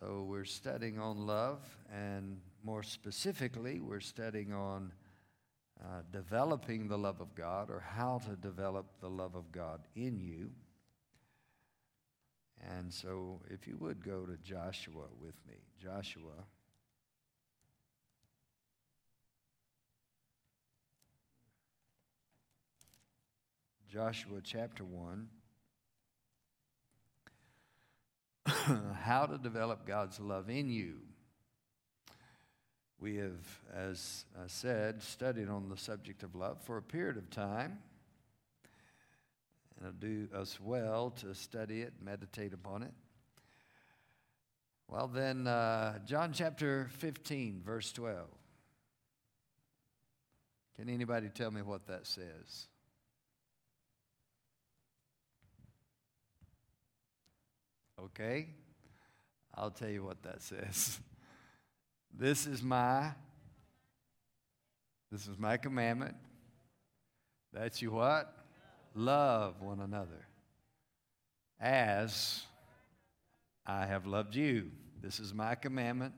So we're studying on love, and more specifically, we're studying on uh, developing the love of God or how to develop the love of God in you. And so, if you would go to Joshua with me, Joshua. Joshua chapter 1. how to develop God's love in you. We have, as I said, studied on the subject of love for a period of time. And it'll do us well to study it, meditate upon it. Well, then, uh, John chapter 15, verse 12. Can anybody tell me what that says? Okay? I'll tell you what that says. This is my this is my commandment. That you what? Love one another. As I have loved you. This is my commandment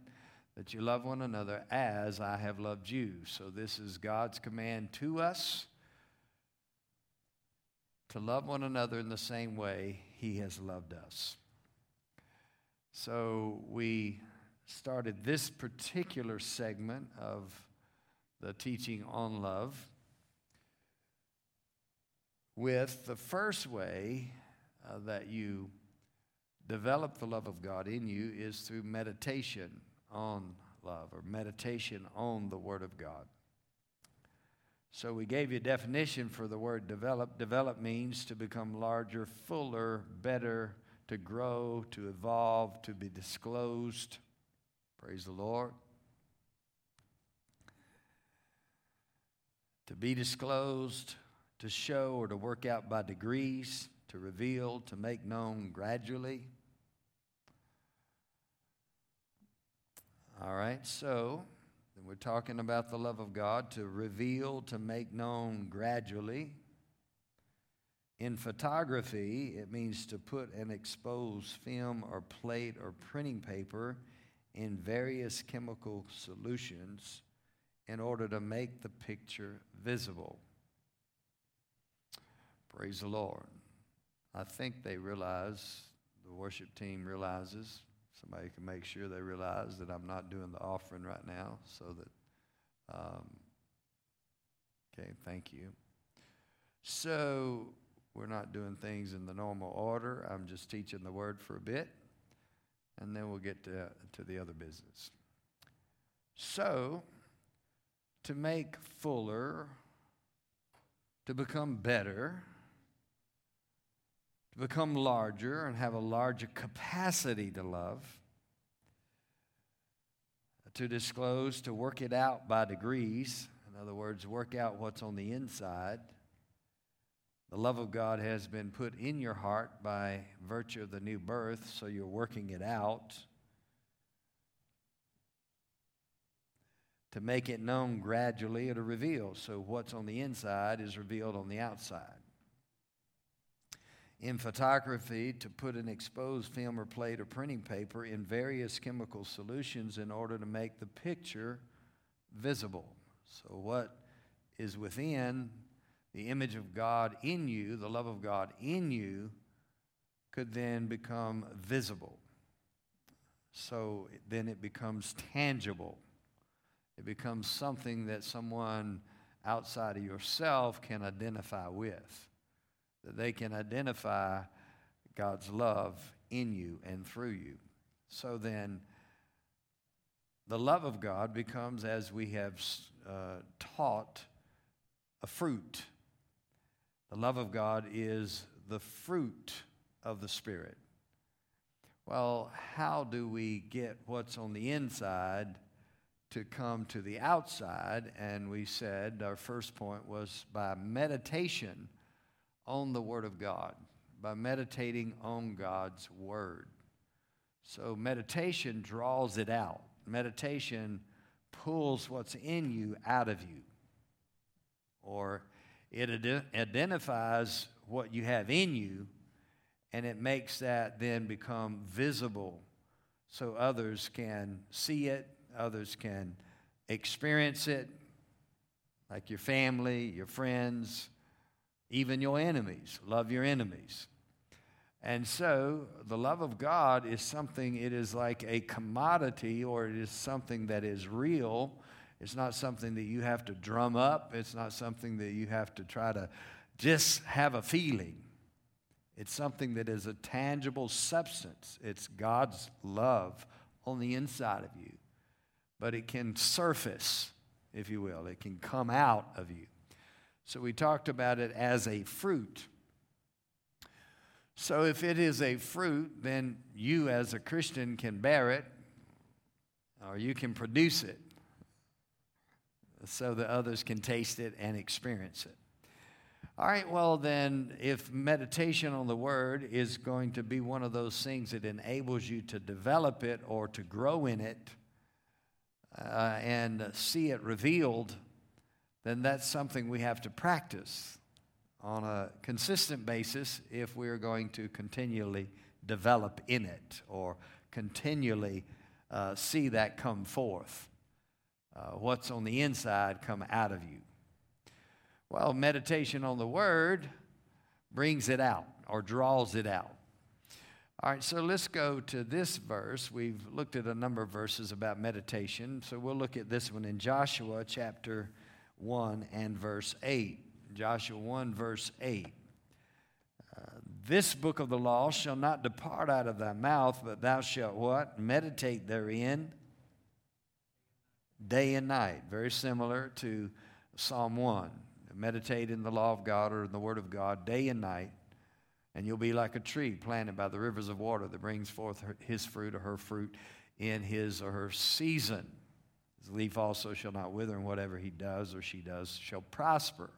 that you love one another as I have loved you. So this is God's command to us to love one another in the same way he has loved us. So we started this particular segment of the teaching on love with the first way uh, that you develop the love of God in you is through meditation on love or meditation on the Word of God. So we gave you a definition for the word develop. Develop means to become larger, fuller, better, to grow, to evolve, to be disclosed. Praise the Lord. To be disclosed, to show, or to work out by degrees, to reveal, to make known gradually. All right, so then we're talking about the love of God to reveal, to make known gradually. In photography, it means to put an exposed film or plate or printing paper in various chemical solutions in order to make the picture visible. Praise the Lord. I think they realize, the worship team realizes, somebody can make sure they realize that I'm not doing the offering right now so that, um, okay, thank you. So, we're not doing things in the normal order. I'm just teaching the word for a bit, and then we'll get to, to the other business. So, to make fuller, to become better, to become larger and have a larger capacity to love, to disclose, to work it out by degrees. In other words, work out what's on the inside the love of God has been put in your heart by virtue of the new birth, so you're working it out to make it known gradually to reveal. So what's on the inside is revealed on the outside. In photography, to put an exposed film or plate or printing paper in various chemical solutions in order to make the picture visible. So, what is within the image of God in you, the love of God in you, could then become visible. So then it becomes tangible. It becomes something that someone outside of yourself can identify with. That they can identify God's love in you and through you. So then, the love of God becomes, as we have uh, taught, a fruit the love of God is the fruit of the Spirit. Well, how do we get what's on the inside to come to the outside? And we said our first point was by meditation on the Word of God, by meditating on God's Word. So meditation draws it out. Meditation pulls what's in you out of you. Or it ad- identifies what you have in you, and it makes that then become visible so others can see it, others can experience it, like your family, your friends, even your enemies. Love your enemies. And so the love of God is something, it is like a commodity or it is something that is real. It's not something that you have to drum up, it's not something that you have to try to just have a feeling. It's something that is a tangible substance. It's God's love on the inside of you. But it can surface, if you will, it can come out of you. So we talked about it as a fruit. So if it is a fruit, then you as a Christian can bear it or you can produce it so that others can taste it and experience it. All right, well, then, if meditation on the Word is going to be one of those things that enables you to develop it or to grow in it uh, and see it revealed, then that's something we have to practice on a consistent basis if we're going to continually develop in it or continually uh, see that come forth. Uh, what's on the inside come out of you. Well, meditation on the Word brings it out or draws it out. All right, so let's go to this verse. We've looked at a number of verses about meditation, so we'll look at this one in Joshua chapter 1 and verse 8. Joshua 1, verse 8. Uh, this book of the law shall not depart out of thy mouth, but thou shalt what? Meditate therein day and night. Very similar to Psalm 1. Meditate in the law of God or in the word of God day and night, and you'll be like a tree planted by the rivers of water that brings forth his fruit or her fruit in his or her season. His leaf also shall not wither, and whatever he does or she does shall prosper.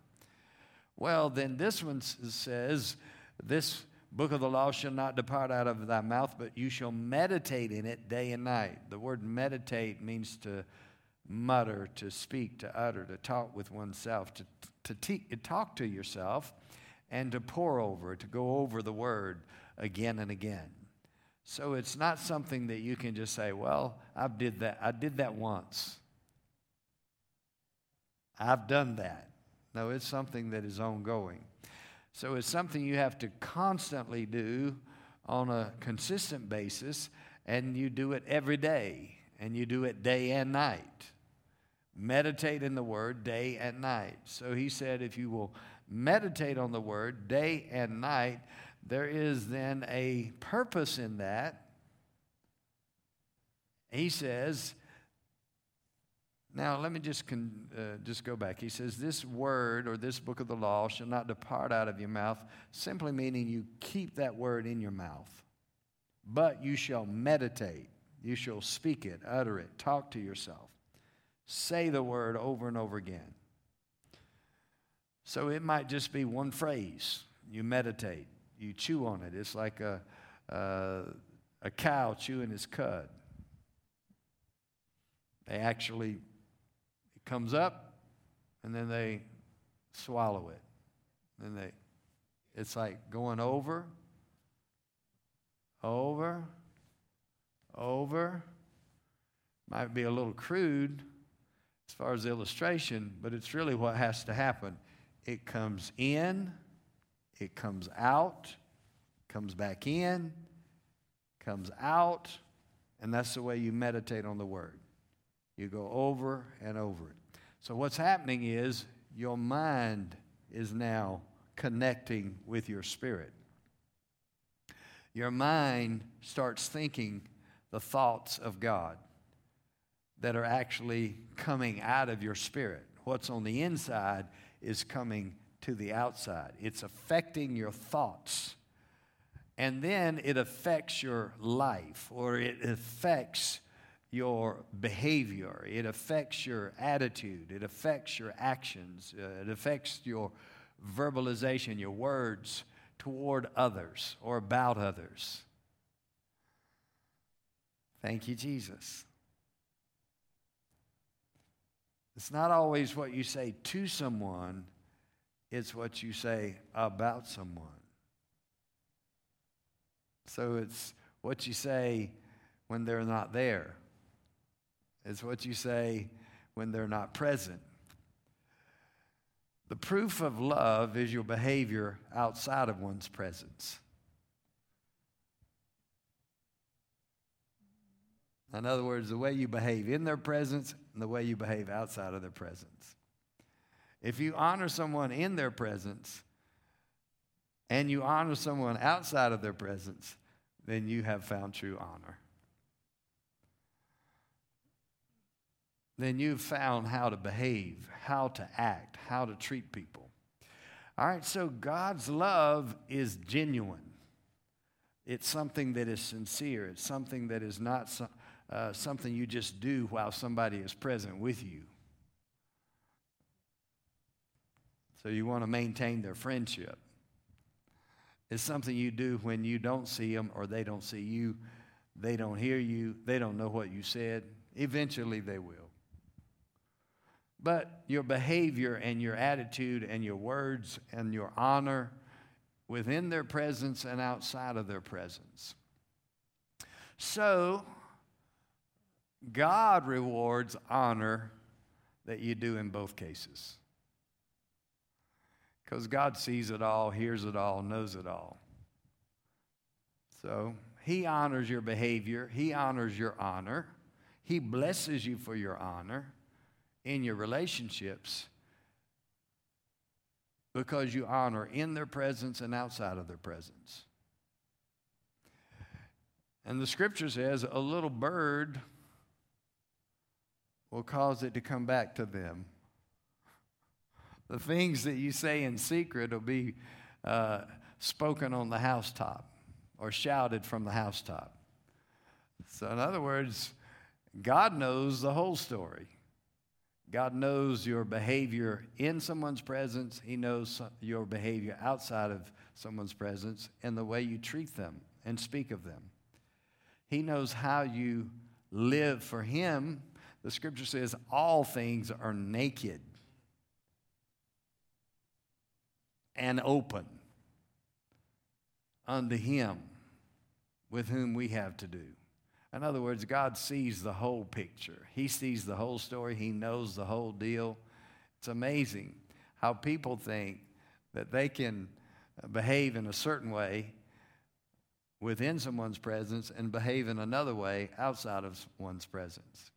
Well, then this one says, This book of the law shall not depart out of thy mouth, but you shall meditate in it day and night. The word meditate means to mutter, to speak, to utter, to talk with oneself, to, to te- talk to yourself, and to pore over, to go over the word again and again. So it's not something that you can just say, well, I did that. I did that once. I've done that. No, it's something that is ongoing. So it's something you have to constantly do on a consistent basis, and you do it every day, and you do it day and night. Meditate in the Word day and night. So he said, if you will meditate on the Word day and night, there is then a purpose in that. He says, now, let me just, con, uh, just go back. He says, This word or this book of the law shall not depart out of your mouth, simply meaning you keep that word in your mouth. But you shall meditate, you shall speak it, utter it, talk to yourself, say the word over and over again. So it might just be one phrase. You meditate, you chew on it. It's like a, a, a cow chewing its cud. They actually it comes up and then they swallow it. Then they, it's like going over, over, over. Might be a little crude as far as illustration, but it's really what has to happen. It comes in, it comes out, comes back in, comes out, and that's the way you meditate on the Word. You go over and over it. So, what's happening is your mind is now connecting with your spirit. Your mind starts thinking the thoughts of God that are actually coming out of your spirit. What's on the inside is coming to the outside, it's affecting your thoughts. And then it affects your life or it affects your behavior, it affects your attitude, it affects your actions, uh, it affects your verbalization, your words toward others or about others. Thank you, Jesus. It's not always what you say to someone, it's what you say about someone. So it's what you say when they're not there. It's what you say when they're not present. The proof of love is your behavior outside of one's presence. In other words, the way you behave in their presence and the way you behave outside of their presence. If you honor someone in their presence and you honor someone outside of their presence, then you have found true honor. Then you've found how to behave, how to act, how to treat people. All right, so God's love is genuine. It's something that is sincere. It's something that is not so, uh, something you just do while somebody is present with you. So you want to maintain their friendship. It's something you do when you don't see them or they don't see you. They don't hear you. They don't know what you said. Eventually they will. But your behavior and your attitude and your words and your honor within their presence and outside of their presence. So, God rewards honor that you do in both cases. Because God sees it all, hears it all, knows it all. So He honors your behavior, He honors your honor, He blesses you for your honor in your relationships because you honor in their presence and outside of their presence. And the scripture says a little bird will cause it to come back to them. The things that you say in secret will be uh, spoken on the housetop or shouted from the housetop. So, in other words, God knows the whole story. God knows your behavior in someone's presence, He knows your behavior outside of someone's presence, and the way you treat them and speak of them. He knows how you live for Him. The scripture says, All things are naked and open unto him with whom we have to do. In other words, God sees the whole picture. He sees the whole story. He knows the whole deal. It's amazing how people think that they can behave in a certain way within someone's presence and behave in another way outside of one's presence.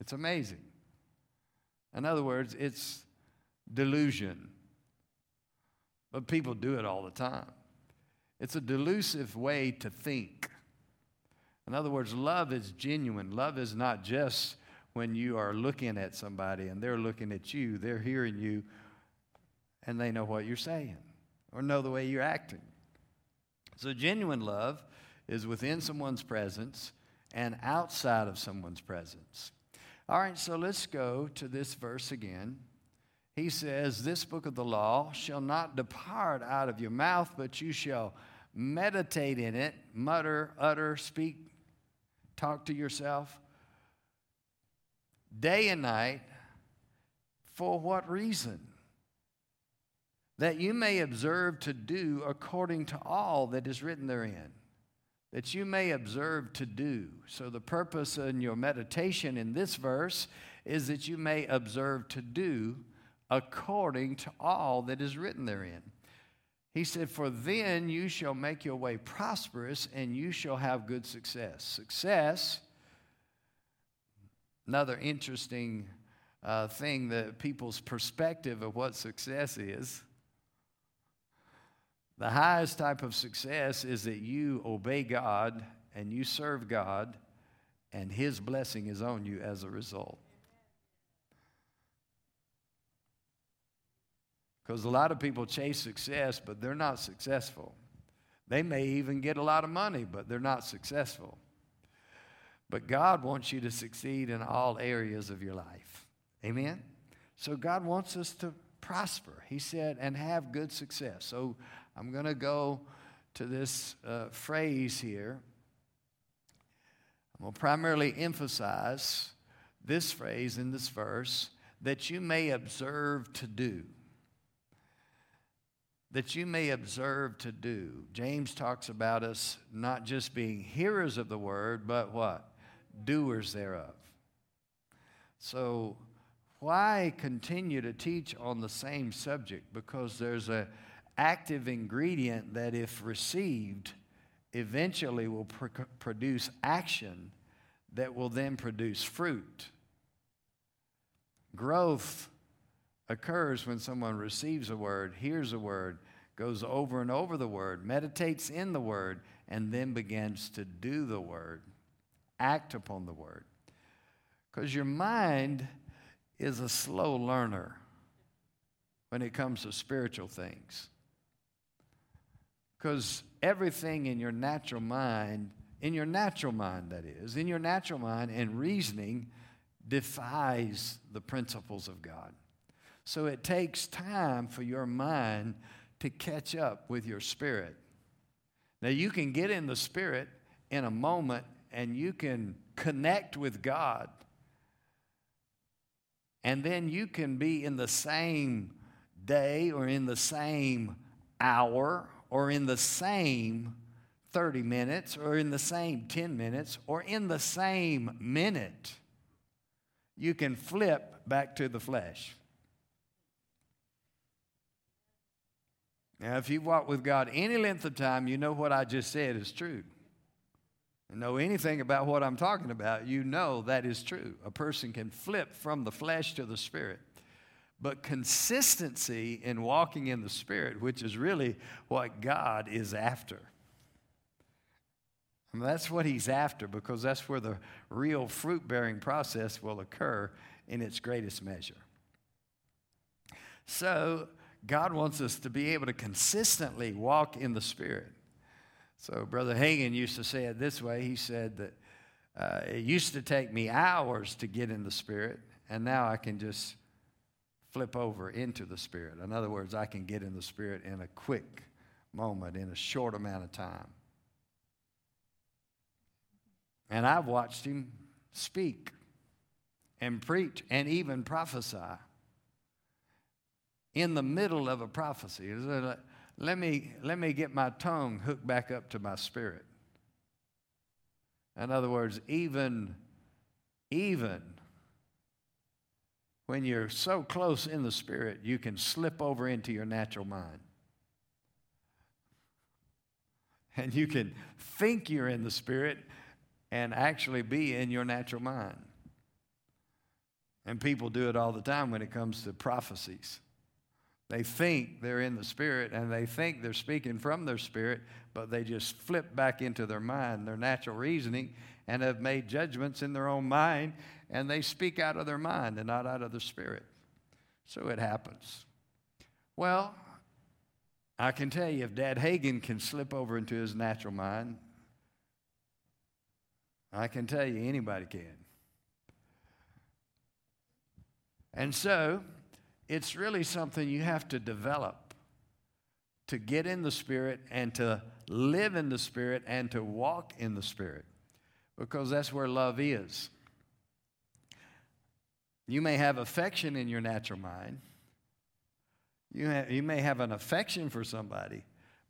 It's amazing. In other words, it's delusion. But people do it all the time. It's a delusive way to think. In other words, love is genuine. Love is not just when you are looking at somebody and they're looking at you, they're hearing you and they know what you're saying or know the way you're acting. So, genuine love is within someone's presence and outside of someone's presence. All right, so let's go to this verse again he says, This book of the law shall not depart out of your mouth, but you shall meditate in it, mutter, utter, speak, talk to yourself day and night. For what reason? That you may observe to do according to all that is written therein. That you may observe to do. So, the purpose in your meditation in this verse is that you may observe to do according to all that is written therein. He said, For then you shall make your way prosperous and you shall have good success. Success, another interesting uh, thing that people's perspective of what success is. The highest type of success is that you obey God and you serve God, and His blessing is on you as a result. Because a lot of people chase success, but they're not successful. They may even get a lot of money, but they're not successful. But God wants you to succeed in all areas of your life. Amen? So God wants us to prosper. He said, and have good success. So I'm going to go to this uh, phrase here. I'm going to primarily emphasize this phrase in this verse that you may observe to do that you may observe to do. James talks about us not just being hearers of the word, but what? Doers thereof. So, why continue to teach on the same subject? Because there's an active ingredient that, if received, eventually will pr- produce action that will then produce fruit. Growth occurs when someone receives a word, hears a word, goes over and over the word, meditates in the word, and then begins to do the word, act upon the word. Because your mind is a slow learner when it comes to spiritual things. Because everything in your natural mind, in your natural mind, that is, in your natural mind and reasoning, defies the principles of God. So it takes time for your mind to catch up with your spirit. Now, you can get in the spirit in a moment and you can connect with God. And then you can be in the same day or in the same hour or in the same 30 minutes or in the same 10 minutes or in the same minute. You can flip back to the flesh. Now, if you've walked with God any length of time, you know what I just said is true. Know anything about what I'm talking about, you know that is true. A person can flip from the flesh to the spirit. But consistency in walking in the spirit, which is really what God is after. Mean, that's what he's after because that's where the real fruit bearing process will occur in its greatest measure. So, God wants us to be able to consistently walk in the Spirit. So, Brother Hagin used to say it this way He said that uh, it used to take me hours to get in the Spirit, and now I can just flip over into the Spirit. In other words, I can get in the Spirit in a quick moment, in a short amount of time. And I've watched him speak and preach and even prophesy in the middle of a prophecy. Let me, let me get my tongue hooked back up to my spirit. In other words, even, even when you're so close in the spirit, you can slip over into your natural mind. And you can think you're in the spirit and actually be in your natural mind. And people do it all the time when it comes to prophecies. They think they're in the Spirit and they think they're speaking from their spirit, but they just flip back into their mind, their natural reasoning, and have made judgments in their own mind, and they speak out of their mind and not out of the Spirit. So it happens. Well, I can tell you if Dad Hagin can slip over into his natural mind, I can tell you anybody can. And so, it's really something you have to develop to get in the Spirit and to live in the Spirit and to walk in the Spirit because that's where love is. You may have affection in your natural mind. You, have, you may have an affection for somebody,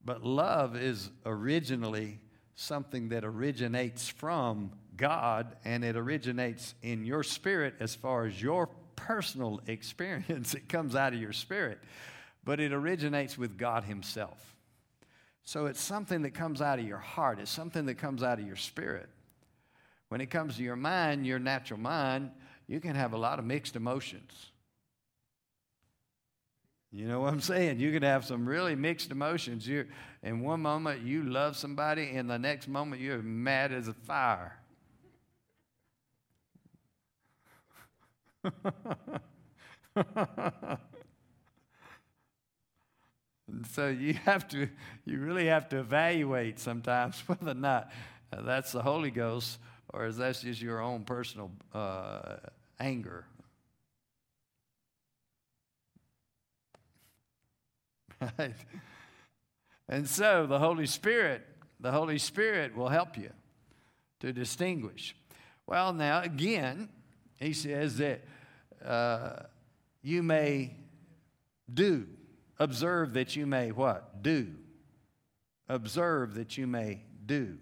but love is originally something that originates from God and it originates in your spirit as far as your personal experience. It comes out of your spirit, but it originates with God Himself. So it's something that comes out of your heart, it's something that comes out of your spirit. When it comes to your mind, your natural mind, you can have a lot of mixed emotions. You know what I'm saying? You can have some really mixed emotions. You're, in one moment, you love somebody, and the next moment, you're mad as a fire. so you have to, you really have to evaluate sometimes whether or not uh, that's the Holy Ghost or is that just your own personal uh, anger. Right? And so the Holy Spirit, the Holy Spirit will help you to distinguish. Well, now again, he says that uh, you may do Observe that you may what? Do. Observe that you may do.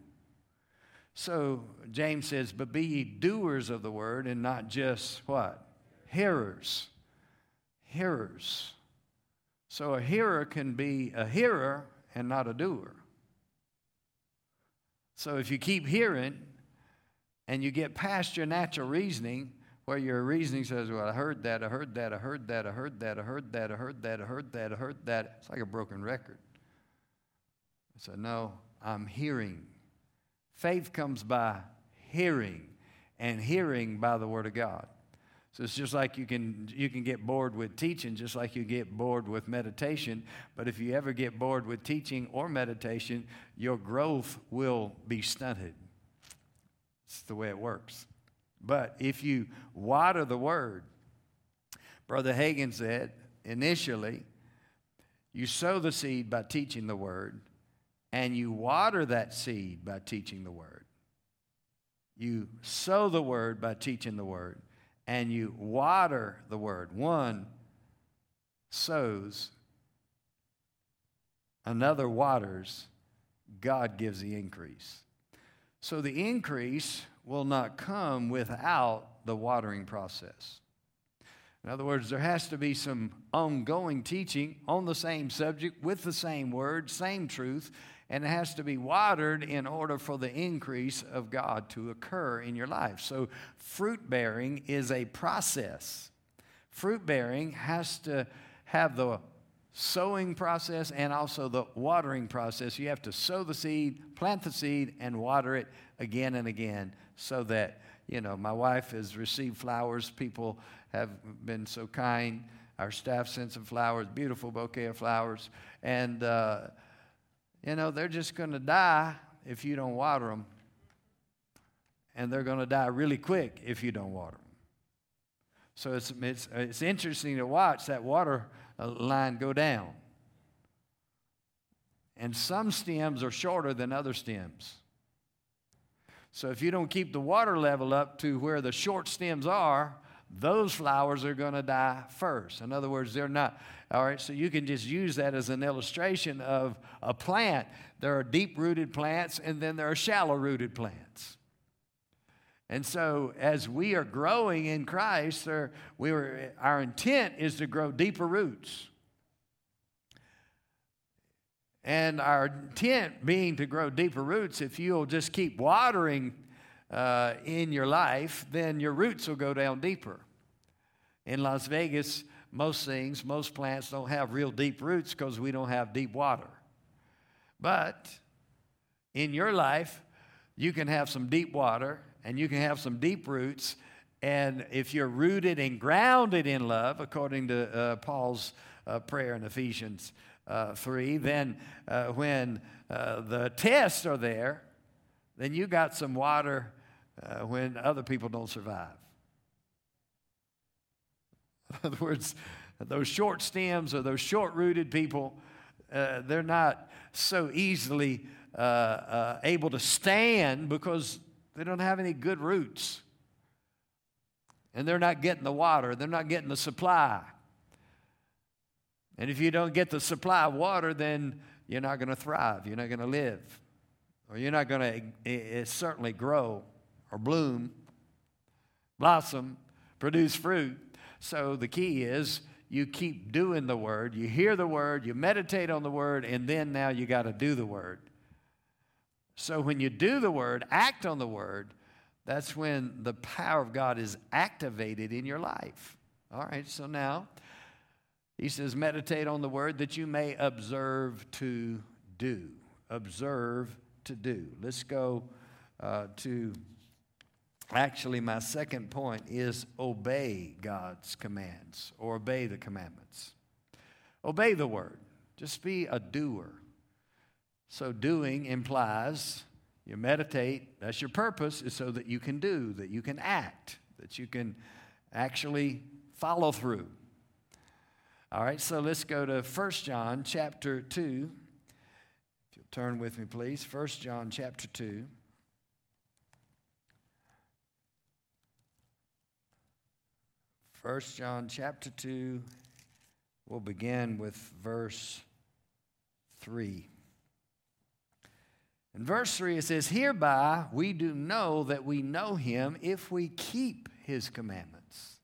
So James says, But be ye doers of the word and not just what? Hearers. Hearers. So a hearer can be a hearer and not a doer. So if you keep hearing and you get past your natural reasoning, where your reasoning says, Well, I heard that, I heard that, I heard that, I heard that, I heard that, I heard that, I heard that, I heard that. It's like a broken record. I said, No, I'm hearing. Faith comes by hearing, and hearing by the Word of God. So it's just like you can, you can get bored with teaching, just like you get bored with meditation. But if you ever get bored with teaching or meditation, your growth will be stunted. It's the way it works. But if you water the word, Brother Hagin said initially, you sow the seed by teaching the word, and you water that seed by teaching the word. You sow the word by teaching the word, and you water the word. One sows, another waters, God gives the increase. So the increase will not come without the watering process. In other words, there has to be some ongoing teaching on the same subject with the same word, same truth, and it has to be watered in order for the increase of God to occur in your life. So, fruit bearing is a process. Fruit bearing has to have the sowing process and also the watering process. You have to sow the seed, plant the seed, and water it again and again so that, you know, my wife has received flowers. People have been so kind. Our staff sent some flowers, beautiful bouquet of flowers. And, uh, you know, they're just going to die if you don't water them. And they're going to die really quick if you don't water them. So it's, it's, it's interesting to watch that water uh, line go down. And some stems are shorter than other stems. So if you don't keep the water level up to where the short stems are, those flowers are going to die first. In other words, they're not. All right, so you can just use that as an illustration of a plant. There are deep rooted plants, and then there are shallow rooted plants. And so, as we are growing in Christ, we were, our intent is to grow deeper roots. And our intent being to grow deeper roots, if you'll just keep watering uh, in your life, then your roots will go down deeper. In Las Vegas, most things, most plants don't have real deep roots because we don't have deep water. But in your life, you can have some deep water and you can have some deep roots. And if you're rooted and grounded in love, according to uh, Paul's uh, prayer in Ephesians uh, 3, then uh, when uh, the tests are there, then you got some water uh, when other people don't survive. In other words, those short stems or those short rooted people, uh, they're not so easily uh, uh, able to stand because they don't have any good roots. And they're not getting the water, they're not getting the supply. And if you don't get the supply of water, then you're not going to thrive, you're not going to live, or you're not going to eh, eh, certainly grow or bloom, blossom, produce fruit. So the key is you keep doing the word, you hear the word, you meditate on the word, and then now you got to do the word. So when you do the word, act on the word, that's when the power of God is activated in your life. All right, so now he says, meditate on the word that you may observe to do. Observe to do. Let's go uh, to actually, my second point is obey God's commands or obey the commandments. Obey the word, just be a doer. So, doing implies you meditate, that's your purpose, is so that you can do, that you can act, that you can actually follow through. All right, so let's go to 1 John chapter 2. If you'll turn with me, please. 1 John chapter 2. First John chapter 2, We'll begin with verse 3. In verse 3, it says, Hereby we do know that we know him if we keep his commandments.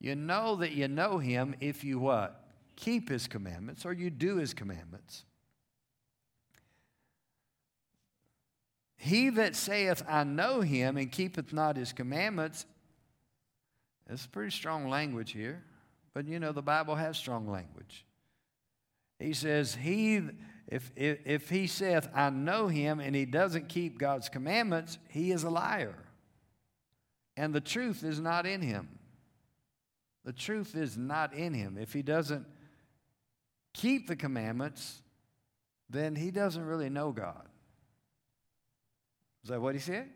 You know that you know him if you what? Keep his commandments or you do his commandments. He that saith, I know him, and keepeth not his commandments, it's pretty strong language here, but you know the Bible has strong language. He says, He if, if, if he saith, I know him, and he doesn't keep God's commandments, he is a liar. And the truth is not in him. The truth is not in him. If he doesn't keep the commandments, then he doesn't really know God. Is that what he said?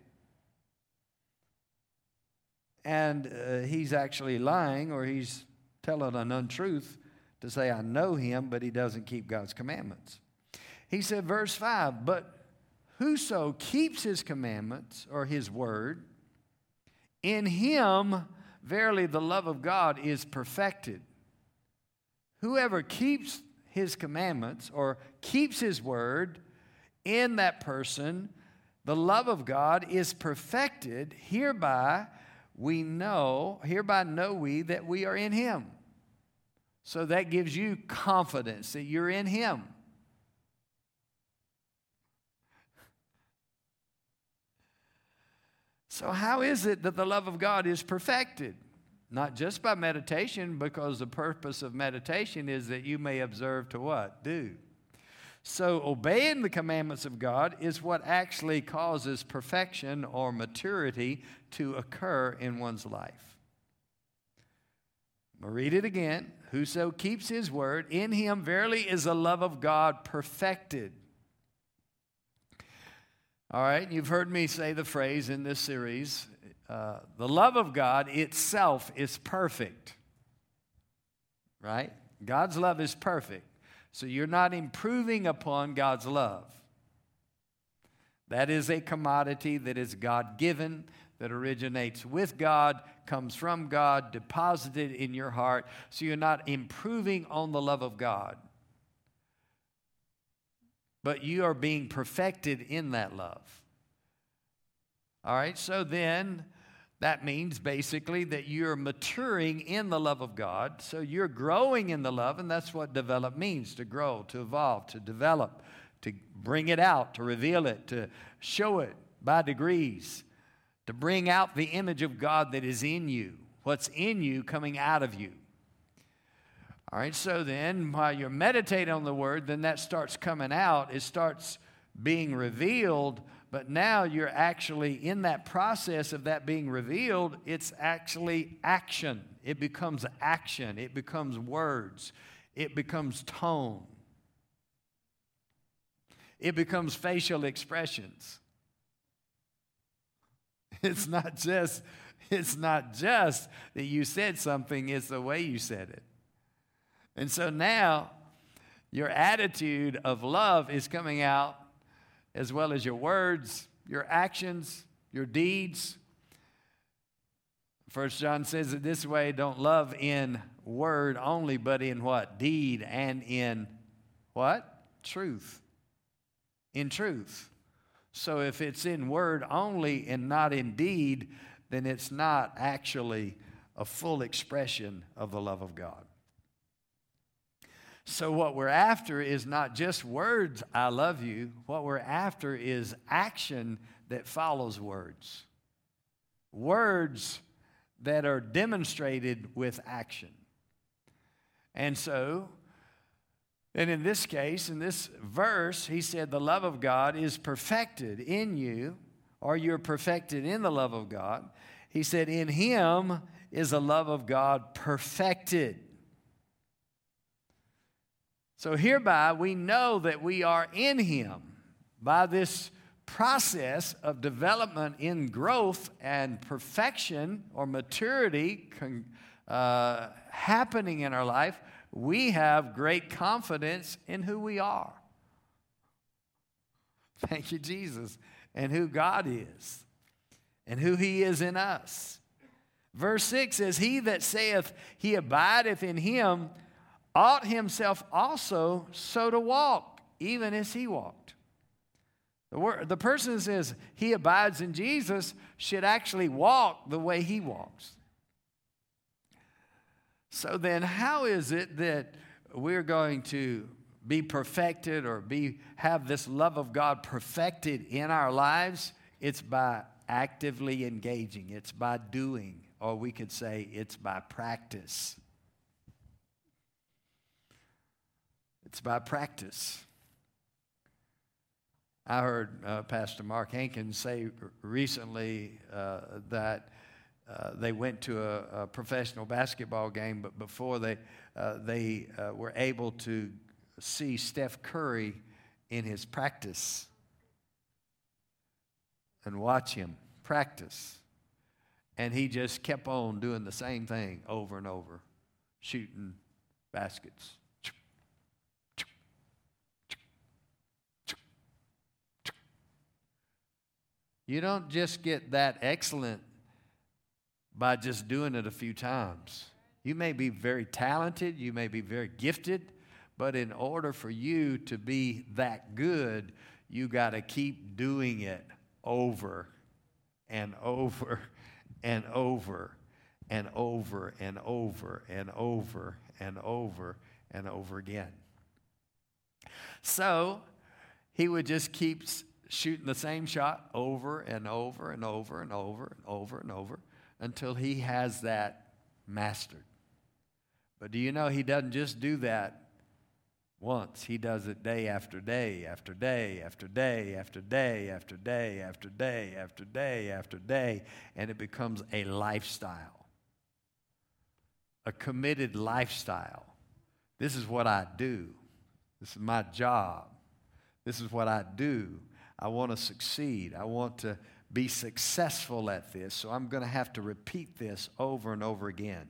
And uh, he's actually lying or he's telling an untruth to say, I know him, but he doesn't keep God's commandments. He said, verse 5, but whoso keeps his commandments or his word, in him verily the love of God is perfected. Whoever keeps his commandments or keeps his word, in that person, the love of God is perfected. Hereby we know, hereby know we that we are in him. So that gives you confidence that you're in him. So, how is it that the love of God is perfected? Not just by meditation, because the purpose of meditation is that you may observe to what? Do. So, obeying the commandments of God is what actually causes perfection or maturity to occur in one's life. I'll read it again. Whoso keeps his word, in him verily is the love of God perfected. All right, you've heard me say the phrase in this series uh, the love of God itself is perfect. Right? God's love is perfect. So you're not improving upon God's love. That is a commodity that is God given, that originates with God, comes from God, deposited in your heart. So you're not improving on the love of God but you are being perfected in that love. All right, so then that means basically that you're maturing in the love of God. So you're growing in the love, and that's what develop means to grow, to evolve, to develop, to bring it out, to reveal it, to show it by degrees, to bring out the image of God that is in you, what's in you coming out of you. All right, so then while you're meditating on the word, then that starts coming out. It starts being revealed, but now you're actually in that process of that being revealed, it's actually action. It becomes action, it becomes words, it becomes tone, it becomes facial expressions. It's not just it's not just that you said something, it's the way you said it. And so now your attitude of love is coming out as well as your words, your actions, your deeds. First John says it this way don't love in word only, but in what? Deed and in what? Truth. In truth. So if it's in word only and not in deed, then it's not actually a full expression of the love of God. So, what we're after is not just words, I love you. What we're after is action that follows words. Words that are demonstrated with action. And so, and in this case, in this verse, he said, The love of God is perfected in you, or you're perfected in the love of God. He said, In him is the love of God perfected. So hereby we know that we are in Him by this process of development in growth and perfection or maturity uh, happening in our life. We have great confidence in who we are. Thank you, Jesus, and who God is, and who He is in us. Verse 6 says, He that saith he abideth in him ought himself also so to walk, even as he walked. The, word, the person that says he abides in Jesus should actually walk the way he walks. So then, how is it that we're going to be perfected or be have this love of God perfected in our lives? It's by actively engaging. It's by doing, or we could say it's by practice. It's by practice. I heard uh, Pastor Mark Hankins say recently uh, that uh, they went to a, a, professional basketball game, but before they, uh, they uh, were able to see Steph Curry in his practice and watch him practice. And he just kept on doing the same thing over and over, shooting baskets. You don't just get that excellent by just doing it a few times. You may be very talented, you may be very gifted, but in order for you to be that good, you got to keep doing it over and over and over and over and over and over and over and over again. So he would just keep shooting the same shot over and over and over and over and over and over until he has that mastered. But do you know he doesn't just do that once, he does it day after day after day after day after day after day after day after day after day, and it becomes a lifestyle, a committed lifestyle. This is what I do, this is my job, this is what I do. I want to succeed. I want to be successful at this. So I'm going to have to repeat this over and over again.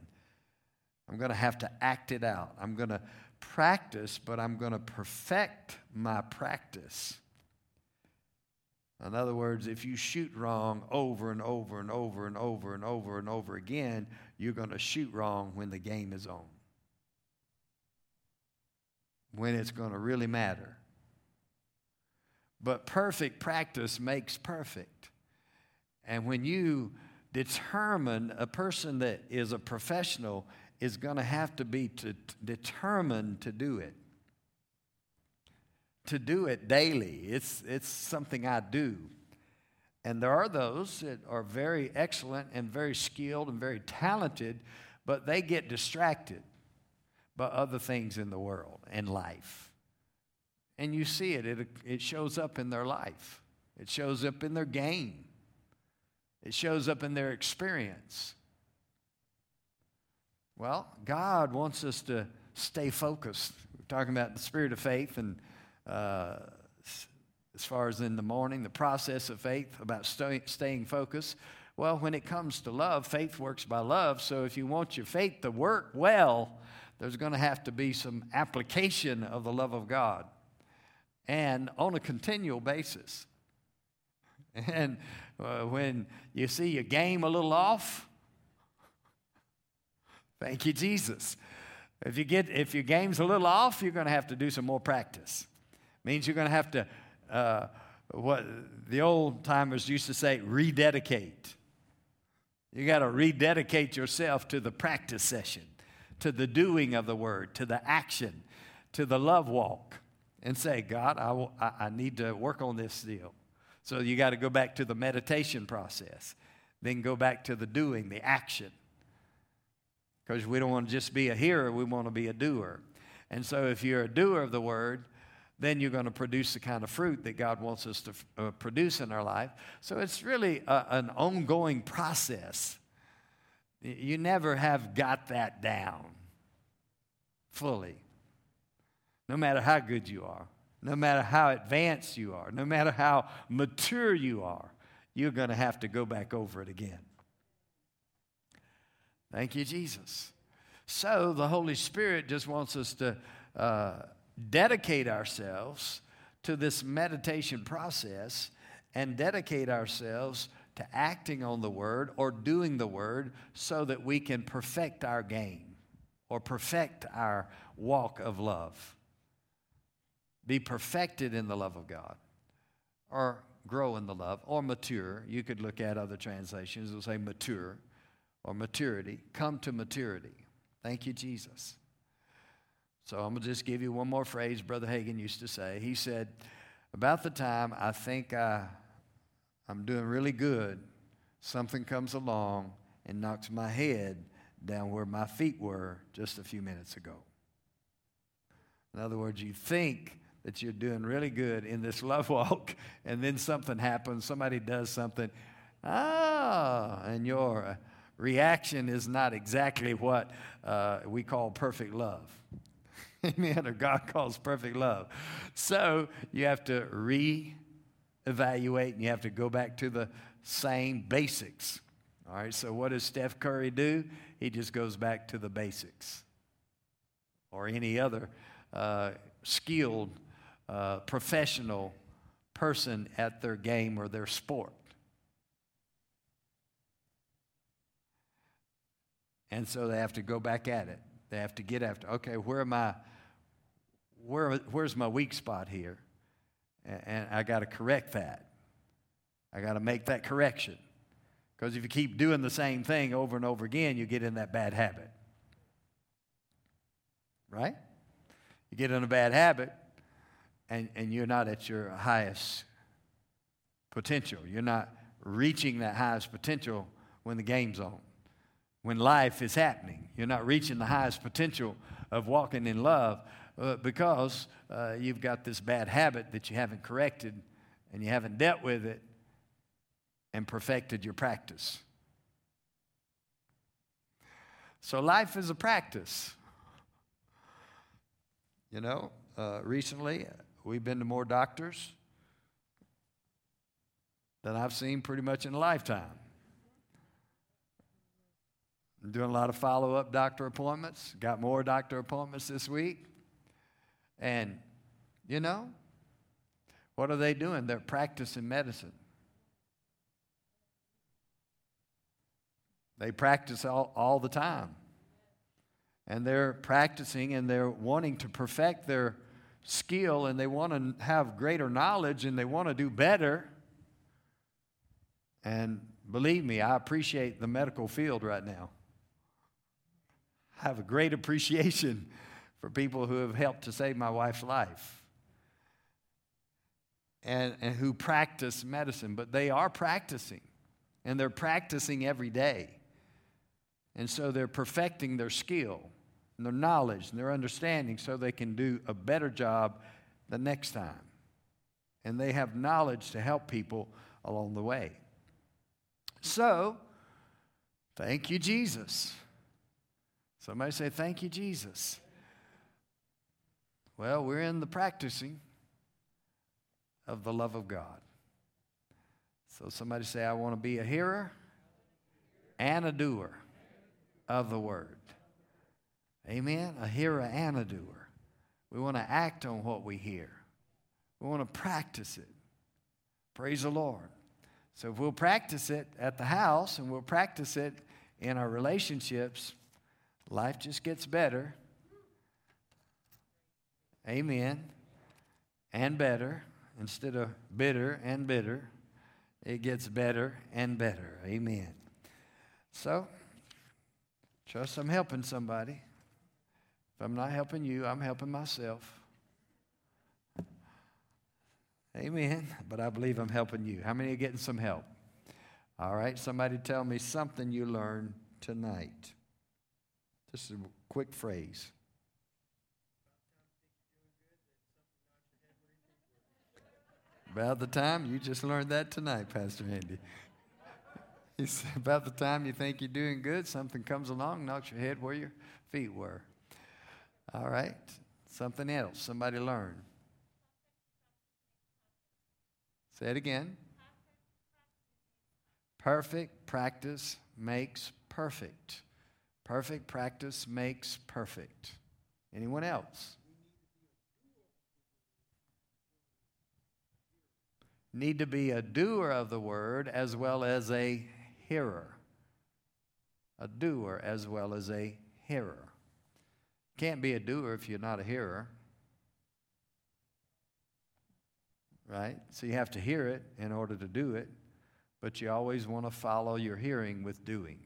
I'm going to have to act it out. I'm going to practice, but I'm going to perfect my practice. In other words, if you shoot wrong over and over and over and over and over and over again, you're going to shoot wrong when the game is on. When it's going to really matter. But perfect practice makes perfect. And when you determine a person that is a professional is going to have to be to, determined to do it. To do it daily. It's, it's something I do. And there are those that are very excellent and very skilled and very talented, but they get distracted by other things in the world and life. And you see it, it, it shows up in their life, it shows up in their game, it shows up in their experience. Well, God wants us to stay focused. We're talking about the spirit of faith, and uh, as far as in the morning, the process of faith, about stay, staying focused. Well, when it comes to love, faith works by love. So if you want your faith to work well, there's going to have to be some application of the love of God and on a continual basis. And uh, when you see your game a little off, thank you, Jesus. If you get if your game's a little off, you're going to have to do some more practice. Means you're going to have to uh, what the old timers used to say, rededicate. You got to rededicate yourself to the practice session, to the doing of the word, to the action, to the love walk and say, God, I, I need to work on this deal. So you got to go back to the meditation process, then go back to the doing, the action. Because we don't want to just be a hearer, we want to be a doer. And so if you're a doer of the word, then you're going to produce the kind of fruit that God wants us to uh, produce in our life. So it's really a, an ongoing process. You never have got that down fully no matter how good you are, no matter how advanced you are, no matter how mature you are, you're going to have to go back over it again. Thank you, Jesus. So the Holy Spirit just wants us to uh, dedicate ourselves to this meditation process and dedicate ourselves to acting on the word or doing the word so that we can perfect our game or perfect our walk of love. Be perfected in the love of God or grow in the love or mature. You could look at other translations, it'll say mature or maturity. Come to maturity. Thank you, Jesus. So I'm going to just give you one more phrase Brother Hagin used to say. He said, About the time I think I, I'm doing really good, something comes along and knocks my head down where my feet were just a few minutes ago. In other words, you think that you're doing really good in this love walk, and then something happens, somebody does something, ah, and your reaction is not exactly what uh, we call perfect love. Amen. Or God calls perfect love. So you have to re evaluate and you have to go back to the same basics. All right, so what does Steph Curry do? He just goes back to the basics. Or any other uh, skilled, professional person at their game or their sport. And so they have to go back at it. They have to get after, okay, where am I? Where, where's my weak spot here? And, and I got to correct that. I got to make that correction. Because if you keep doing the same thing over and over again, you get in that bad habit. Right? You get in a bad habit, and, and you're not at your highest potential. You're not reaching that highest potential when the game's on when life is happening. You're not reaching the highest potential of walking in love uh, because uh, you've got this bad habit that you haven't corrected and you haven't dealt with it and perfected your practice. So, life is a practice. You know, uh, recently we've been to more doctors than I've seen pretty much in a lifetime. I'm doing a lot of follow up doctor appointments. Got more doctor appointments this week. And, you know, what are they doing? They're practicing medicine. They practice all, all the time. And they're practicing and they're wanting to perfect their skill and they want to have greater knowledge and they want to do better. And believe me, I appreciate the medical field right now. I have a great appreciation for people who have helped to save my wife's life and, and who practice medicine, but they are practicing and they're practicing every day. And so they're perfecting their skill and their knowledge and their understanding so they can do a better job the next time. And they have knowledge to help people along the way. So, thank you, Jesus. Somebody say, Thank you, Jesus. Well, we're in the practicing of the love of God. So somebody say, I want to be a hearer and a doer of the word. Amen? A hearer and a doer. We want to act on what we hear, we want to practice it. Praise the Lord. So if we'll practice it at the house and we'll practice it in our relationships, Life just gets better. Amen. And better. Instead of bitter and bitter, it gets better and better. Amen. So, trust I'm helping somebody. If I'm not helping you, I'm helping myself. Amen. But I believe I'm helping you. How many are getting some help? All right, somebody tell me something you learned tonight. Just a quick phrase. About the time you just learned that tonight, Pastor Andy. He said, about the time you think you're doing good, something comes along, knocks your head where your feet were. All right. Something else. Somebody learn. Say it again. Perfect practice makes perfect. Perfect practice makes perfect. Anyone else? need to be a doer of the word as well as a hearer. A doer as well as a hearer. Can't be a doer if you're not a hearer. Right? So you have to hear it in order to do it, but you always want to follow your hearing with doing.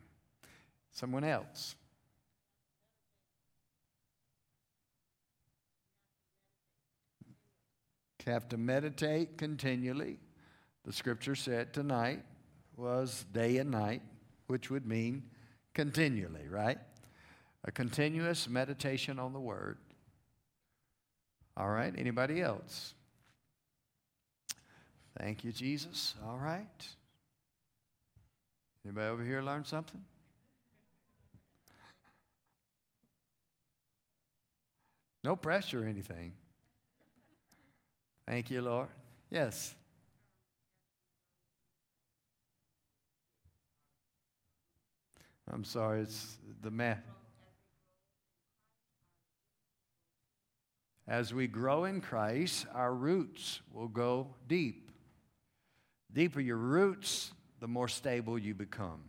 Someone else. have to meditate continually. The scripture said tonight was day and night, which would mean continually, right? A continuous meditation on the word. All right, anybody else? Thank you, Jesus. All right. Anybody over here learn something? No pressure or anything. Thank you, Lord. Yes. I'm sorry, it's the math. As we grow in Christ, our roots will go deep. Deeper your roots, the more stable you become.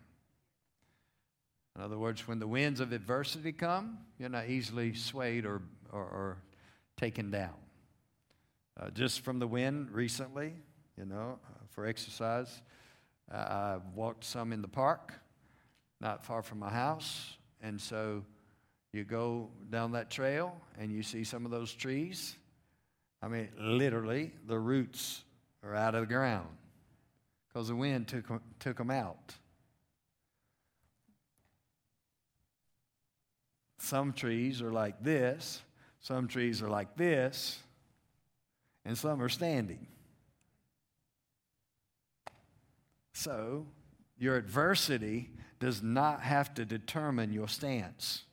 In other words, when the winds of adversity come, you're not easily swayed or, or, or taken down. Uh, just from the wind recently, you know, uh, for exercise, uh, I walked some in the park, not far from my house. And so you go down that trail and you see some of those trees. I mean, literally, the roots are out of the ground because the wind took, took them out. Some trees are like this, some trees are like this, and some are standing. So, your adversity does not have to determine your stance.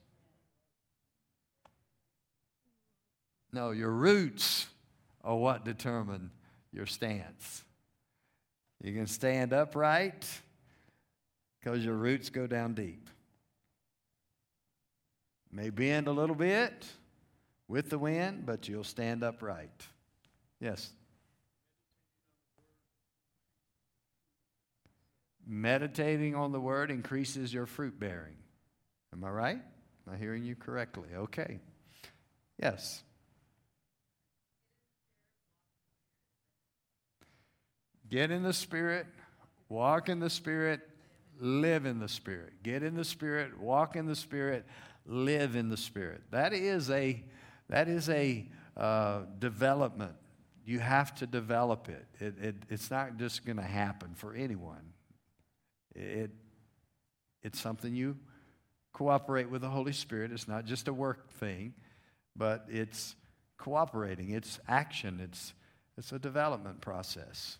No, your roots are what determine your stance. You can stand upright because your roots go down deep. May bend a little bit with the wind, but you'll stand upright. Yes. Meditating on the word increases your fruit bearing. Am I right? Am I hearing you correctly? Okay. Yes. Get in the Spirit, walk in the Spirit, live in the Spirit. Get in the Spirit, walk in the Spirit, live in the Spirit. That is a, that is a uh, development you have to develop it. it, it it's not just going to happen for anyone. It, it's something you cooperate with the Holy Spirit. It's not just a work thing, but it's cooperating, it's action, it's, it's a development process.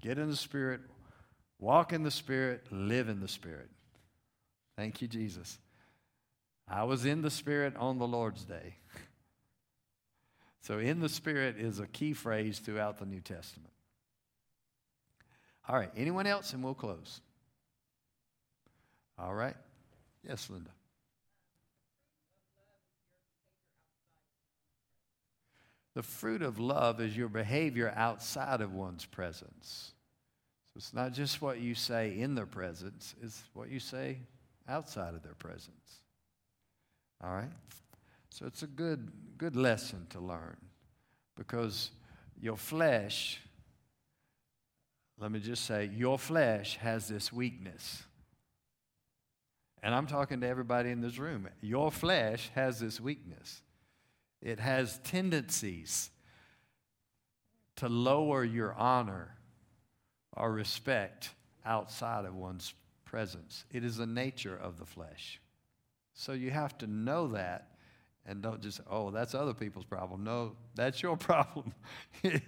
Get in the Spirit, walk in the Spirit, live in the Spirit. Thank you, Jesus. I was in the Spirit on the Lord's day. So, in the Spirit is a key phrase throughout the New Testament. All right, anyone else, and we'll close. All right. Yes, Linda. The fruit of love is your behavior outside of one's presence. So it's not just what you say in their presence, it's what you say outside of their presence. All right? So it's a good, good lesson to learn because your flesh, let me just say, your flesh has this weakness. And I'm talking to everybody in this room. Your flesh has this weakness. It has tendencies to lower your honor or respect outside of one's presence. It is the nature of the flesh. So you have to know that and don't just, oh, that's other people's problem. No, that's your problem. it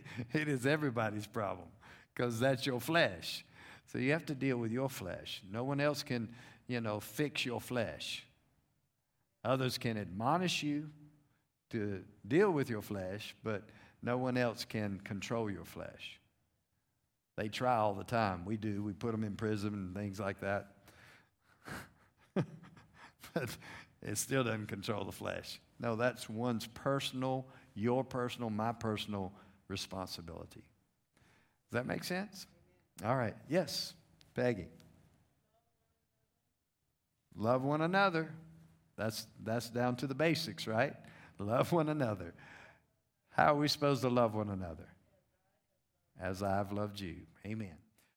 is everybody's problem because that's your flesh. So you have to deal with your flesh. No one else can, you know, fix your flesh. Others can admonish you to deal with your flesh, but no one else can control your flesh. They try all the time. We do. We put them in prison and things like that. but it still doesn't control the flesh. No, that's one's personal, your personal, my personal responsibility. Does that make sense? All right. Yes, Peggy. Love one another. That's, that's down to the basics, right? Love one another. How are we supposed to love one another? As I've loved you. Amen.